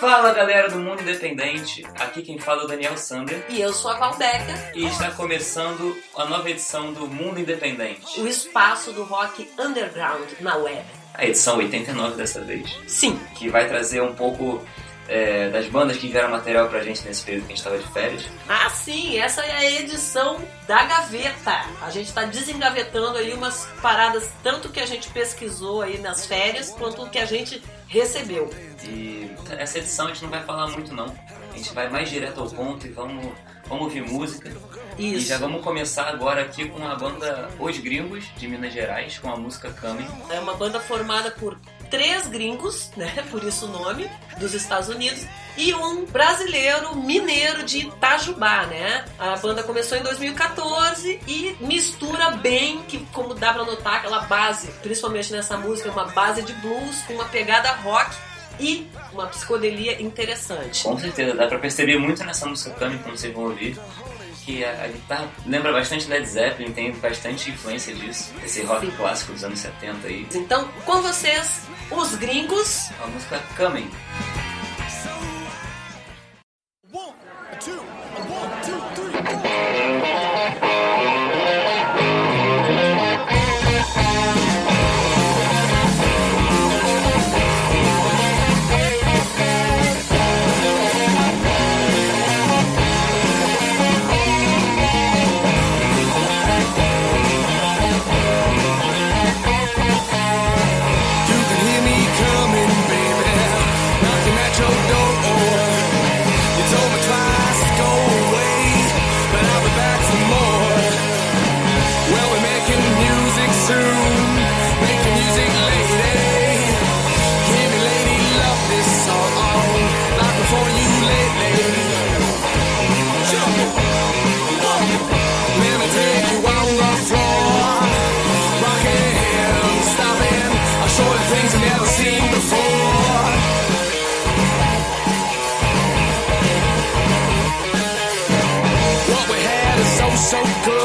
Fala galera do Mundo Independente, aqui quem fala é o Daniel Sander. E eu sou a Valdeca, e está começando a nova edição do Mundo Independente, o espaço do rock underground na web. a edição 89 dessa vez, Sim, que vai trazer um pouco é, das bandas que enviaram material pra gente nesse período que a gente estava de férias. ah sim, essa é a edição da gaveta. A gente tá desengavetando aí umas paradas, tanto que a gente pesquisou aí nas férias, quanto que a gente recebeu. E essa edição a gente não vai falar muito não, a gente vai mais direto ao ponto e vamos, vamos ouvir música. E Isso. já vamos começar agora aqui com a banda Os Gringos, de Minas Gerais, com a música Coming. É uma banda formada por três gringos, né? Por isso o nome, dos Estados Unidos, e um brasileiro mineiro de Itajubá, né? A banda começou em 2014 e mistura bem, que como dá pra notar, aquela base, principalmente nessa música, uma base de blues com uma pegada rock e uma psicodelia interessante. Com certeza, dá pra perceber muito nessa música Coming, como vocês vão ouvir, que a, a guitarra lembra bastante Led Zeppelin, tem bastante influência disso, esse rock Sim. clássico dos anos 70 aí. Então, com vocês, os gringos, A música Coming. so good.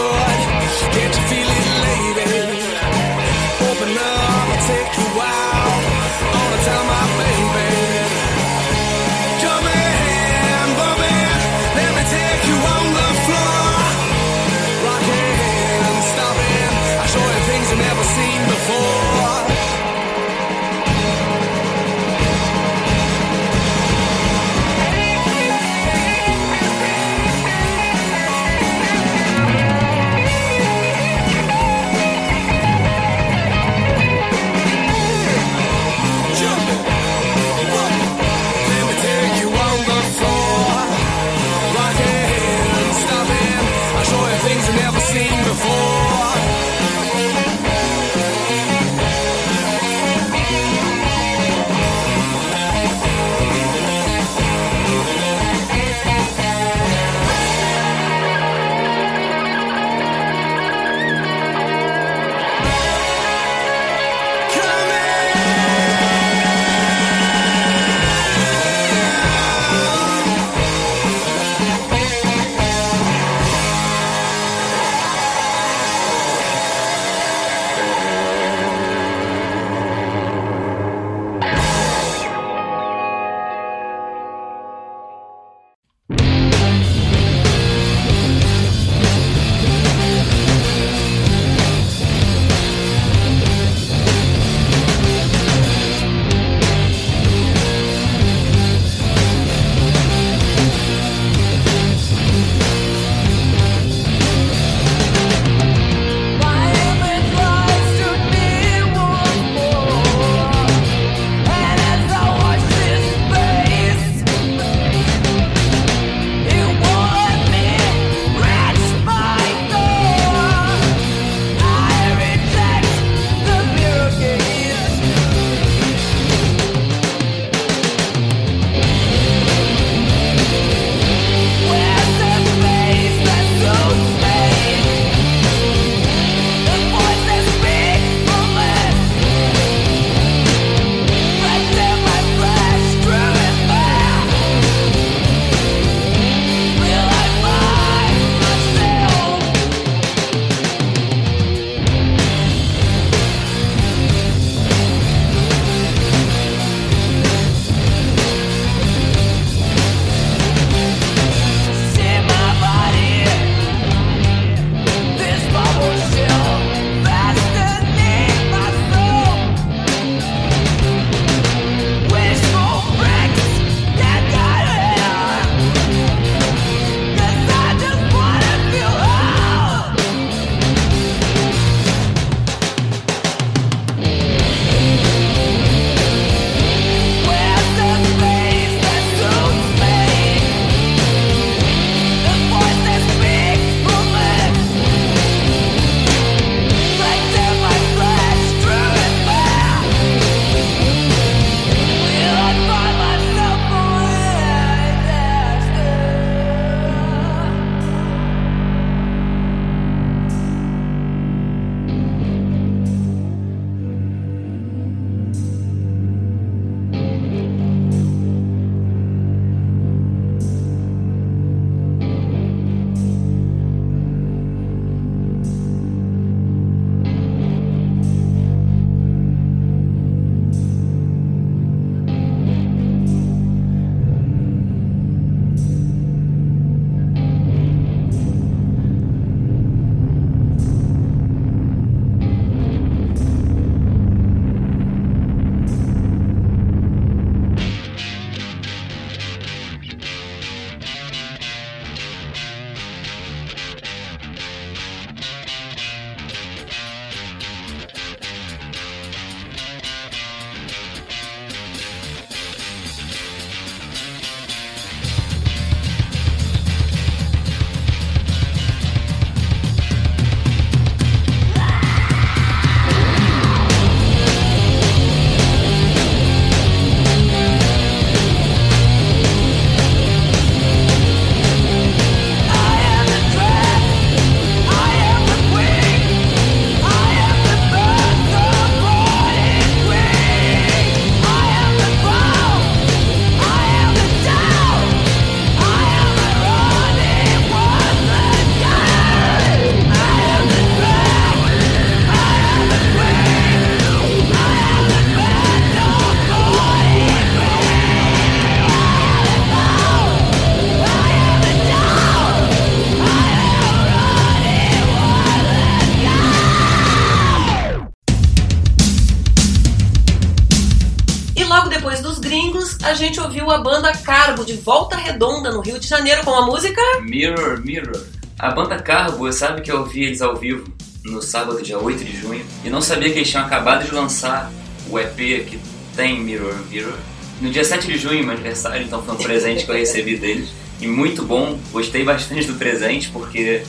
De Volta Redonda, no Rio de Janeiro, com a música Mirror, Mirror. A banda Carbo, sabe que eu ouvi eles ao vivo no sábado, dia 8 de junho, e não sabia que eles tinham acabado de lançar o EP que tem Mirror, Mirror. No dia 7 de junho, meu aniversário, então foi um presente que eu recebi deles. E muito bom, gostei bastante do presente porque,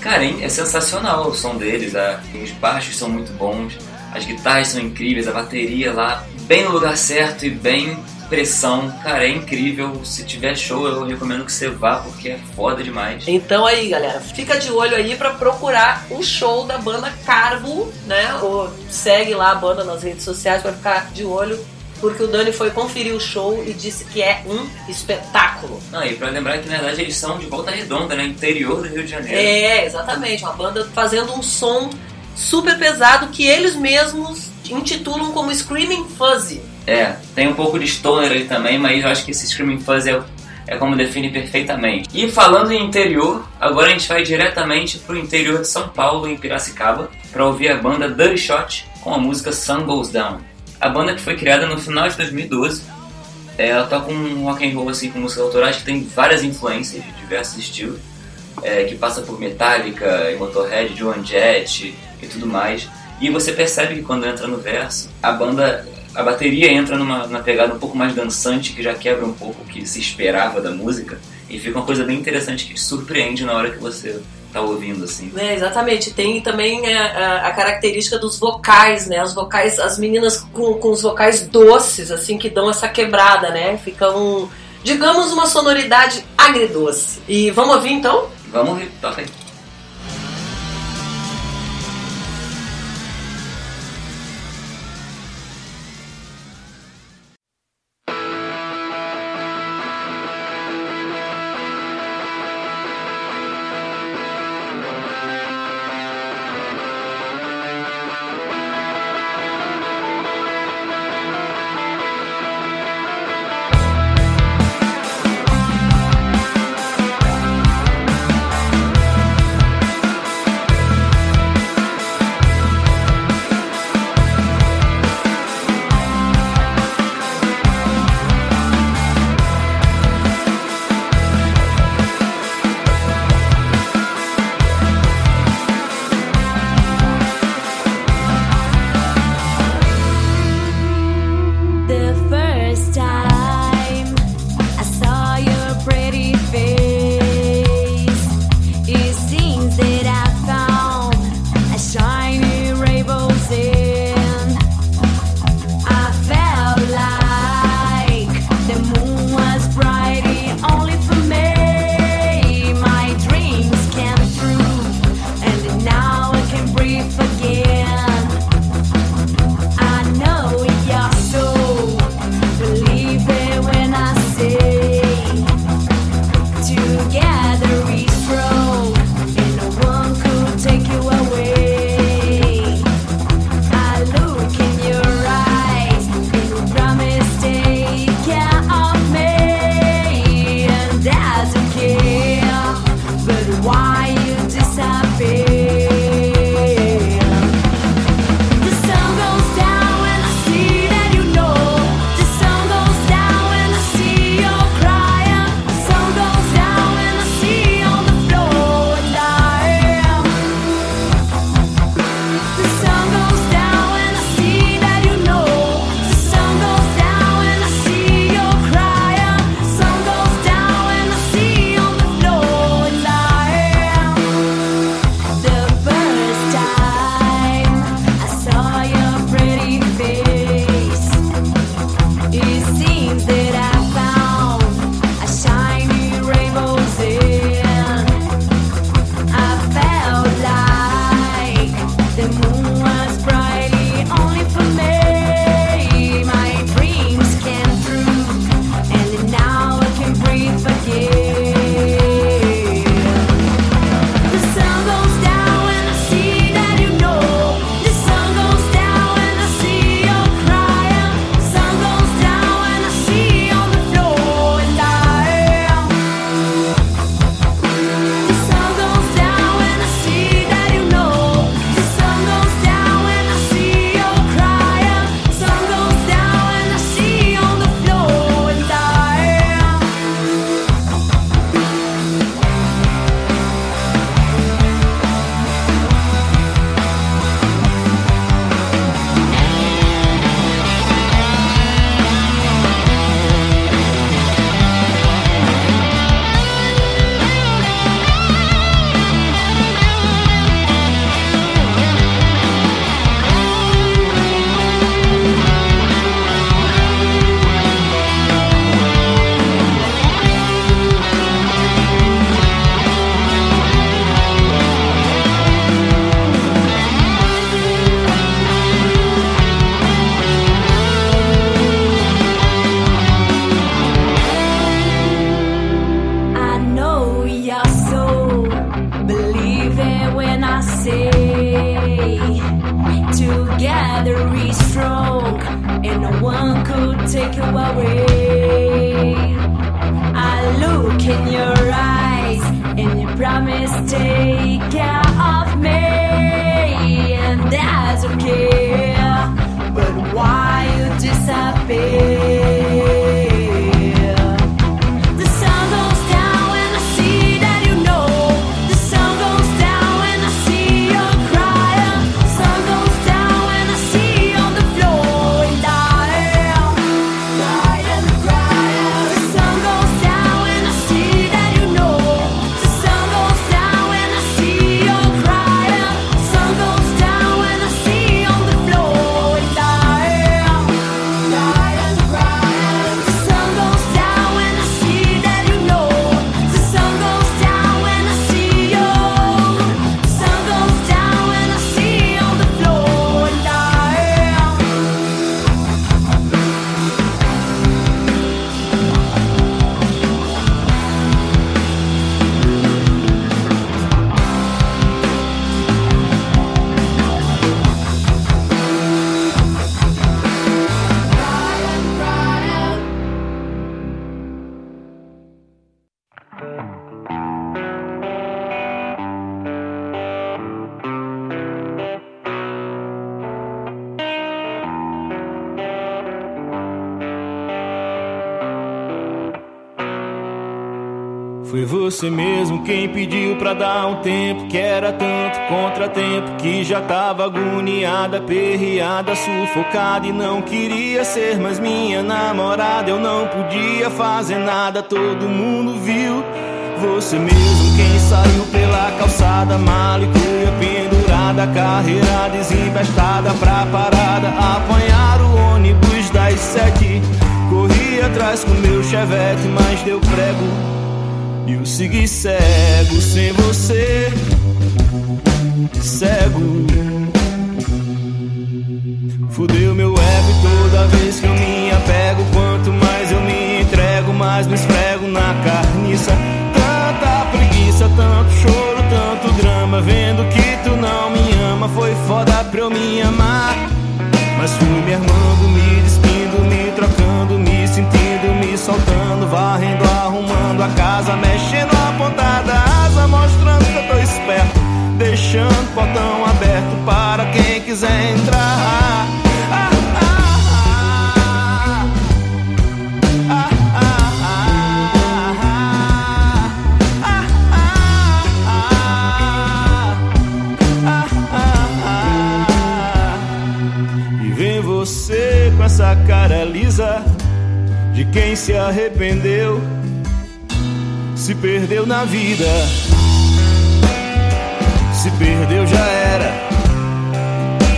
cara, é sensacional o som deles, a, os baixos são muito bons, as guitarras são incríveis, a bateria lá bem no lugar certo e bem pressão, cara, é incrível. Se tiver show, eu recomendo que você vá porque é foda demais. Então aí, galera, fica de olho aí pra procurar o show da banda Carbo, né? Ou segue lá a banda nas redes sociais pra ficar de olho. Porque o Dani foi conferir o show e disse que é um espetáculo. Não, e pra lembrar que na verdade eles são de volta redonda, né? Interior do Rio de Janeiro. É, exatamente. Uma banda fazendo um som super pesado que eles mesmos intitulam como Screaming Fuzzy. É, tem um pouco de stoner aí também, mas eu acho que esse Screaming Fuzz é, é como define perfeitamente. E falando em interior, agora a gente vai diretamente pro interior de São Paulo, em Piracicaba, para ouvir a banda Dirty Shot com a música Sun Goes Down. A banda que foi criada no final de 2012, é, ela toca um rock and roll assim com músicas autorais que tem várias influências de diversos estilos, é, que passa por Metallica, Motorhead, Joan Jett e tudo mais. E você percebe que quando entra no verso, a banda, a bateria entra numa, numa pegada um pouco mais dançante, que já quebra um pouco o que se esperava da música, e fica uma coisa bem interessante que te surpreende na hora que você tá ouvindo, assim. É, exatamente. Tem também a, a, a característica dos vocais, né? Os vocais, as meninas com, com os vocais doces, assim, que dão essa quebrada, né? Fica um, digamos, uma sonoridade agridoce. E vamos ouvir então? Vamos ouvir, toca aí. Take you away. I look in your eyes and you promise take care você mesmo quem pediu pra dar um tempo Que era tanto contratempo Que já tava agoniada, perreada, sufocada E não queria ser mais minha namorada. Eu não podia fazer nada, todo mundo viu. Você mesmo quem saiu pela calçada Mala e cuia pendurada Carreira desembestada pra parada Apanhar o ônibus das sete. Corri atrás com meu chevette Mas deu prego eu segui cego sem você, cego. Fudeu meu ego toda vez que eu me apego, quanto mais eu me entrego, mais me esfrego na carniça. Tanta preguiça, tanto choro, tanto drama, vendo que tu não me ama, foi foda pra eu me amar. Mas fui me armando, me portão aberto para quem quiser entrar. E vem você com essa cara lisa de quem se arrependeu, se perdeu na vida. Perdeu já era,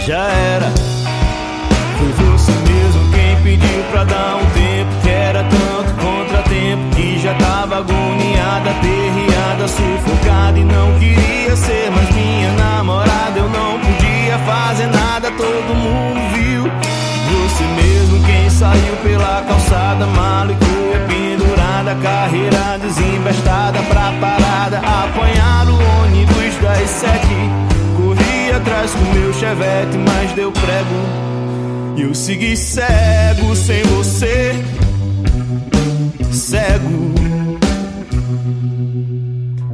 já era. Foi você mesmo quem pediu pra dar um 777. Corri atrás do meu chevette, mas deu prego. E eu segui cego sem você. Cego.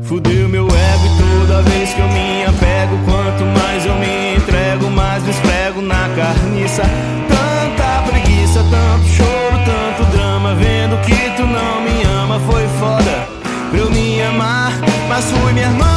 Fudeu meu ego e toda vez que eu me apego, quanto mais eu me entrego, mais me esprego na carniça. Tanta preguiça, tanto choro, tanto drama, vendo que tu não me ama, foi foda pra eu me amar, mas fui minha irmã.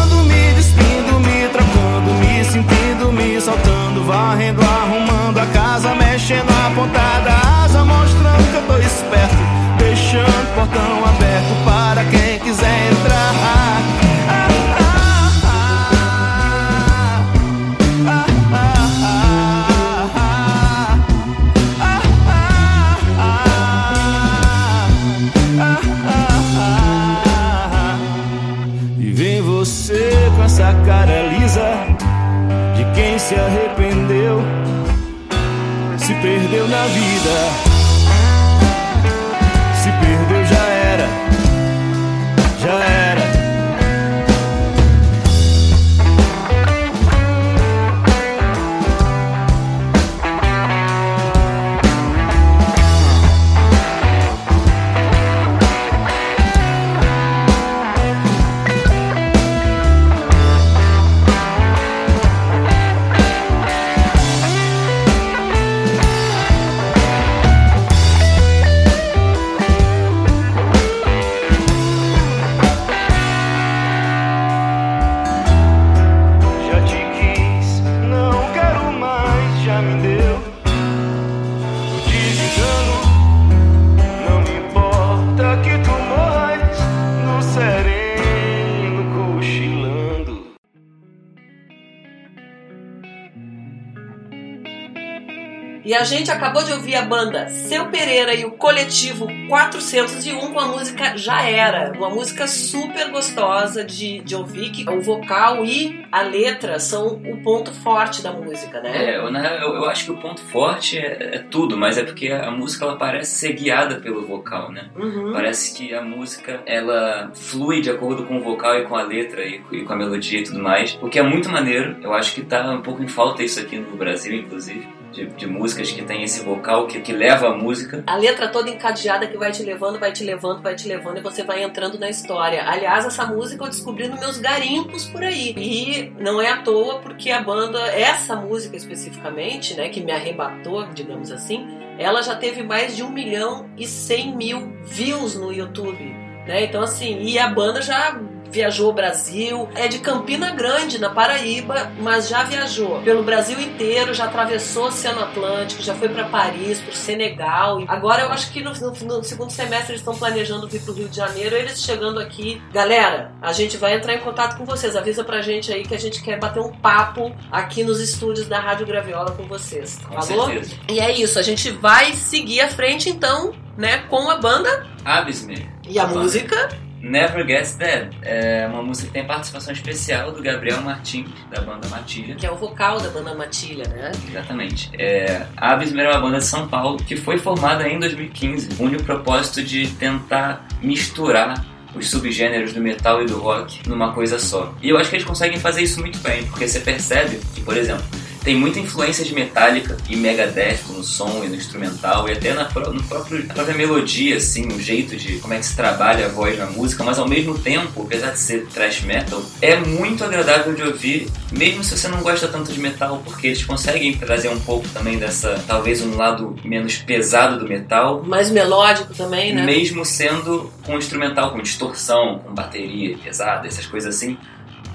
E a gente acabou de ouvir a banda Seu Pereira e o Coletivo 401 com a música Já Era. Uma música super gostosa de, de ouvir, que o vocal e a letra são o ponto forte da música, né? É, eu, real, eu, eu acho que o ponto forte é, é tudo, mas é porque a, a música ela parece ser guiada pelo vocal, né? Uhum. Parece que a música ela flui de acordo com o vocal e com a letra e, e com a melodia e tudo mais, o que é muito maneiro. Eu acho que tá um pouco em falta isso aqui no Brasil, inclusive, de, de músicas que tem esse vocal que, que leva a música. A letra toda encadeada que vai te levando, vai te levando, vai te levando e você vai entrando na história. Aliás, essa música eu descobri nos meus garimpos por aí. E não é à toa porque a banda, essa música especificamente, né, que me arrebatou, digamos assim, ela já teve mais de 1 milhão e 100 mil views no YouTube. Né? Então, assim, e a banda já viajou o Brasil, é de Campina Grande, na Paraíba, mas já viajou pelo Brasil inteiro, já atravessou o Oceano Atlântico, já foi para Paris, pro Senegal. Agora eu acho que no, no- no segundo semestre eles estão planejando vir pro Rio de Janeiro, eles chegando aqui. Galera, a gente vai entrar em contato com vocês, avisa pra gente aí que a gente quer bater um papo aqui nos estúdios da Rádio Graviola com vocês. Com Falou? certeza. E é isso, a gente vai seguir à frente então, né, com a banda Abismer. e a Banda. música. Never Gets Dead. É uma música que tem participação especial do Gabriel Martins, da banda Matilha. Que é o vocal da banda Matilha, né? Exatamente. É, a Abismer é uma banda de São Paulo que foi formada em 2015, une o propósito de tentar misturar os subgêneros do metal e do rock numa coisa só. E eu acho que eles conseguem fazer isso muito bem, porque você percebe que, por exemplo, tem muita influência de Metallica e Megadeth no som e no instrumental e até na, no próprio, na própria melodia, assim, o jeito de como é que se trabalha a voz na música, mas ao mesmo tempo, apesar de ser thrash metal, é muito agradável de ouvir, mesmo se você não gosta tanto de metal, porque eles conseguem trazer um pouco também dessa, talvez um lado menos pesado do metal, Mais melódico também, né? mesmo sendo com instrumental, com distorção, com bateria pesada, essas coisas assim.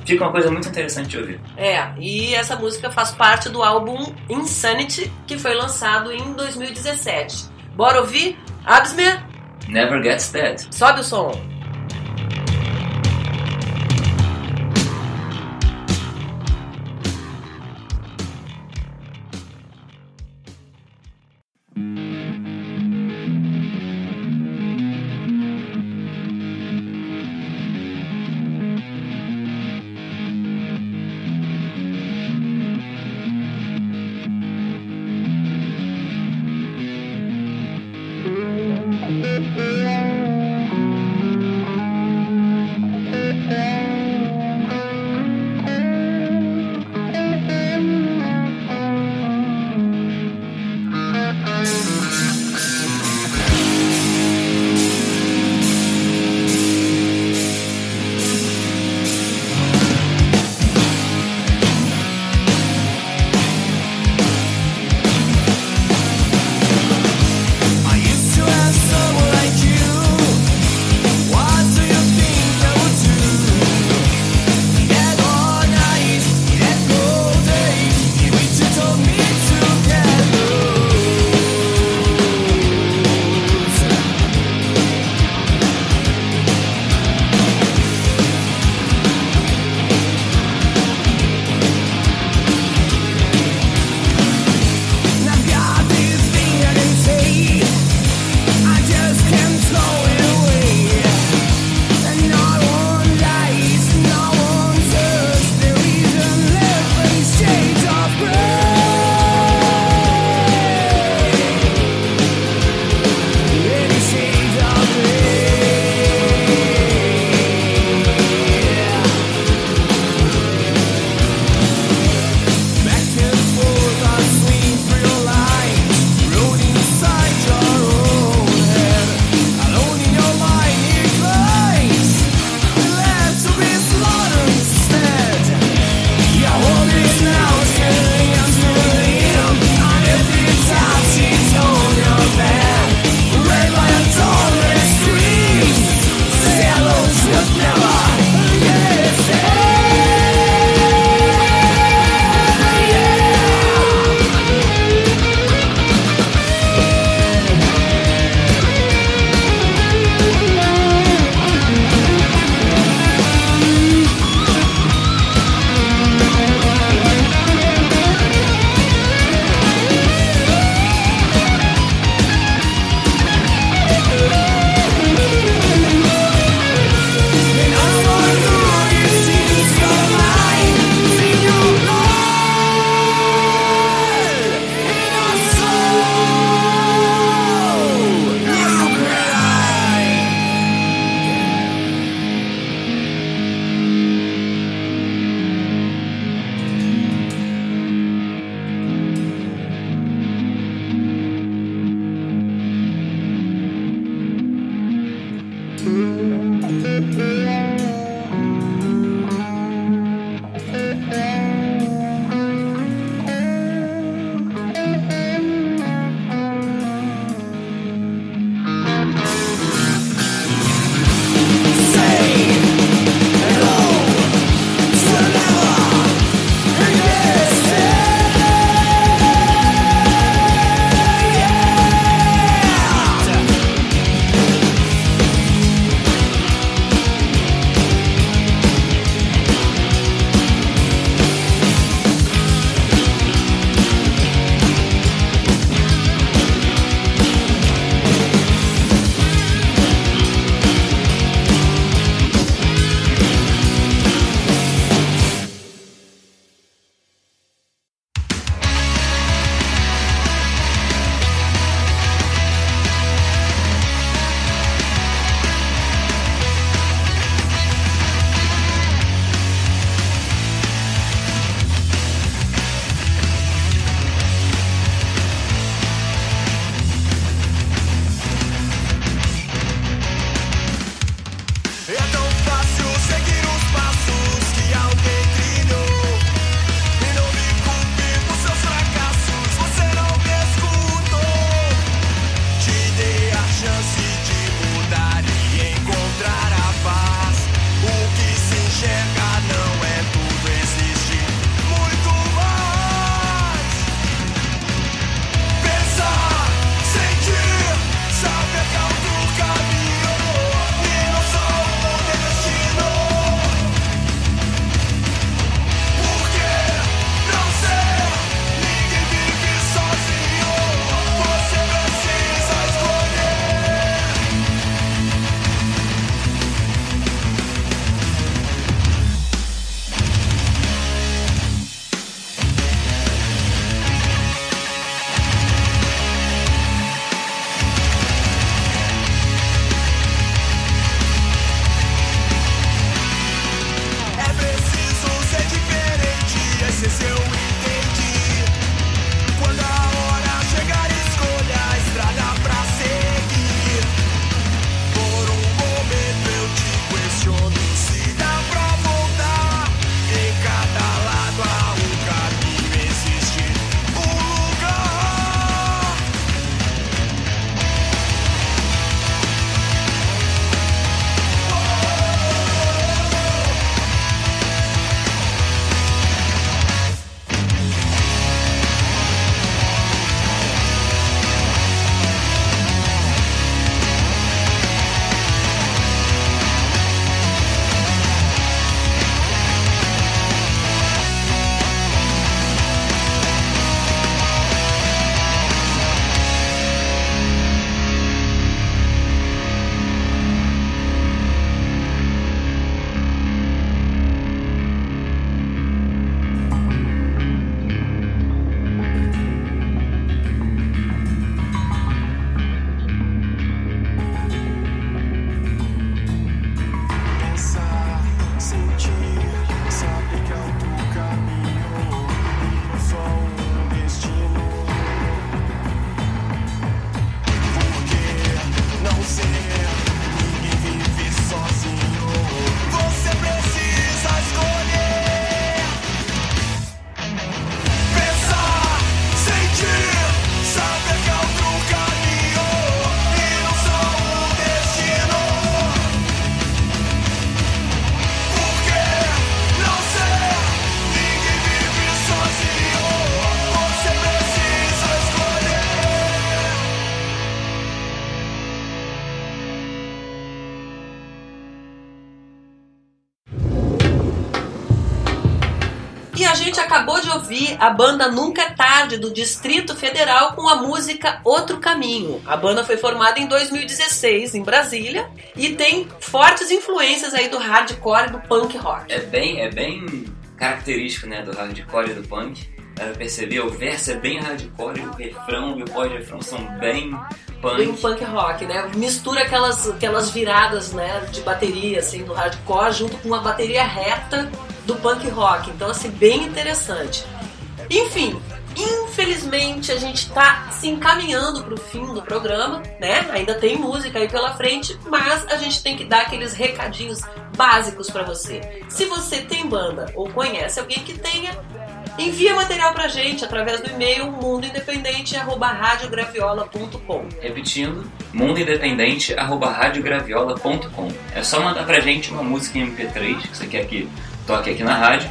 Fica uma coisa muito interessante de ouvir. É, e essa música faz parte do álbum Insanity, que foi lançado em 2017. Bora ouvir? Absmer, Never Gets Dead. sobe o som. De ouvir a banda Nunca é Tarde, do Distrito Federal, com a música Outro Caminho. A banda foi formada em 2016 em Brasília e tem fortes influências aí do hardcore e do punk rock. É bem, é bem característico, né, do hardcore e do punk. Dá pra perceber, o verso é bem hardcore, o refrão e o pós-refrão são bem punk. Bem punk rock, né? Mistura aquelas, aquelas viradas né, de bateria assim, do hardcore junto com uma bateria reta do punk rock. Então, assim, bem interessante. Enfim, Infelizmente, a gente tá se encaminhando pro fim do programa, né? Ainda tem música aí pela frente, mas a gente tem que dar aqueles recadinhos básicos pra você. Se você tem banda ou conhece alguém que tenha, envia material pra gente através do e-mail mundoindependente@radiograviola.com. Repetindo, mundoindependente.radiograviola.com. É só mandar pra gente uma música em MP3 que você quer que toque aqui na rádio.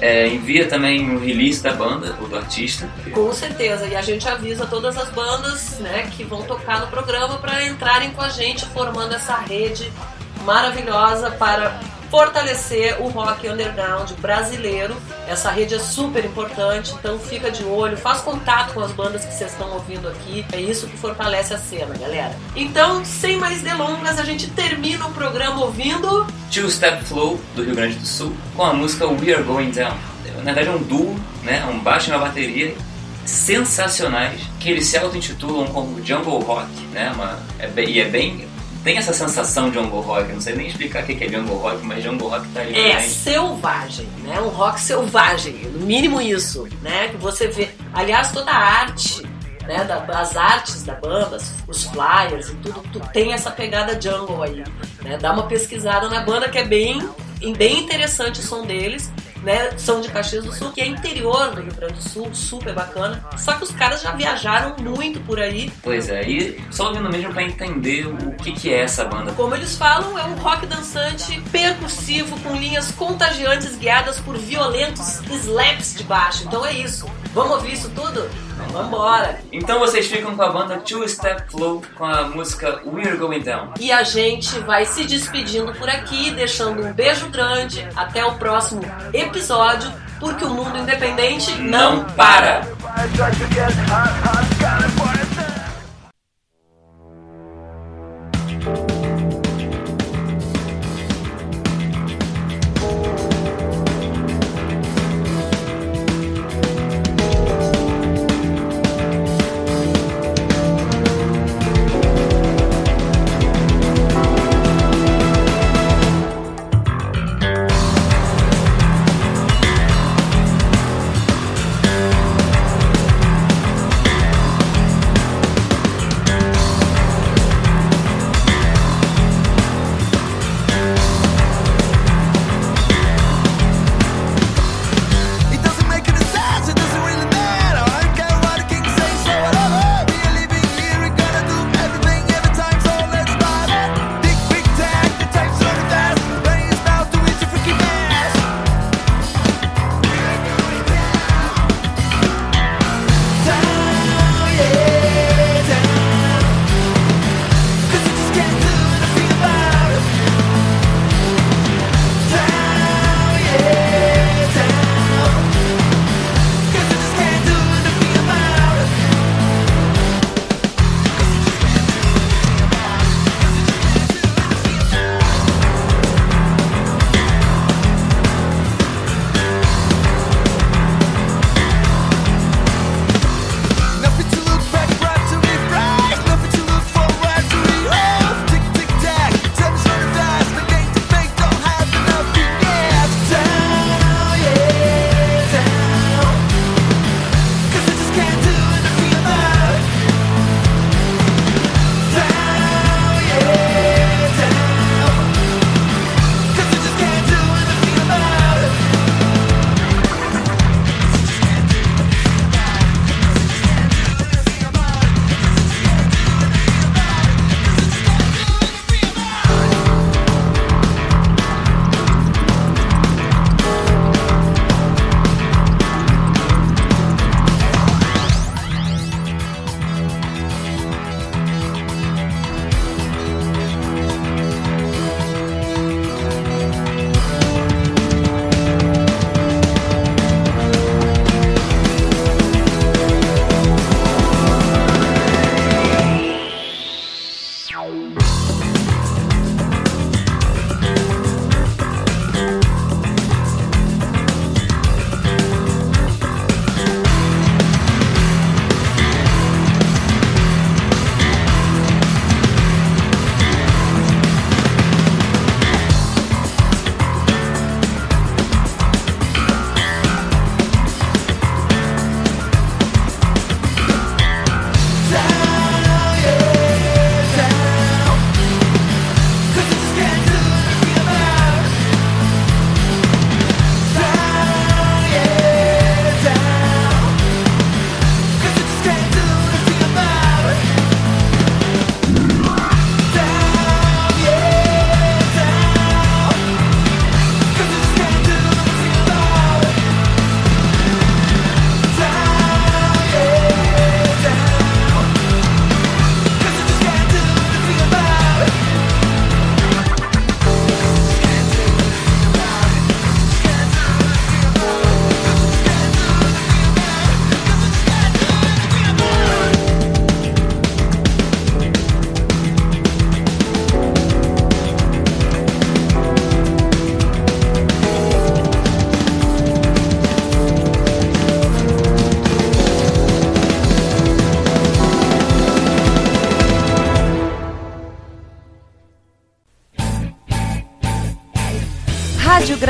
É, envia também o release da banda ou do artista. Com certeza, e a gente avisa todas as bandas né, que vão tocar no programa para entrarem com a gente, formando essa rede maravilhosa para fortalecer o rock underground brasileiro. Essa rede é super importante, então fica de olho, faz contato com as bandas que vocês estão ouvindo aqui. É isso que fortalece a cena, galera. Então, sem mais delongas, a gente termina o programa ouvindo Two Step Flow do Rio Grande do Sul com a música We Are Going Down. Na verdade é um duo, né, um baixo e uma bateria sensacionais que eles se auto-intitulam como Jungle Rock, né, uma, é bem, e é bem tem essa sensação de jungle rock, não sei nem explicar o que é jungle rock, mas jungle rock tá ali É também. selvagem, né? Um rock selvagem, no mínimo isso, né? Que você vê. Aliás, toda a arte, né? Da, as artes da banda, os flyers e tudo, tu tem essa pegada jungle aí, né? Dá uma pesquisada na banda que é bem, bem interessante o som deles. Né, são de Caxias do Sul, que é interior do Rio Grande do Sul, super bacana. Só que os caras já viajaram muito por aí. Pois é, e só ouvindo mesmo pra entender o que, que é essa banda. Como eles falam, é um rock dançante percussivo com linhas contagiantes guiadas por violentos slaps de baixo. Então é isso. Vamos ouvir isso tudo? Vambora! Então vocês ficam com a banda Two Step Flow com a música We're Going Down. E a gente vai se despedindo por aqui, deixando um beijo grande. Até o próximo episódio, porque o mundo independente não, Não para.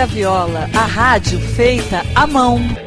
Graviola, a rádio feita à mão.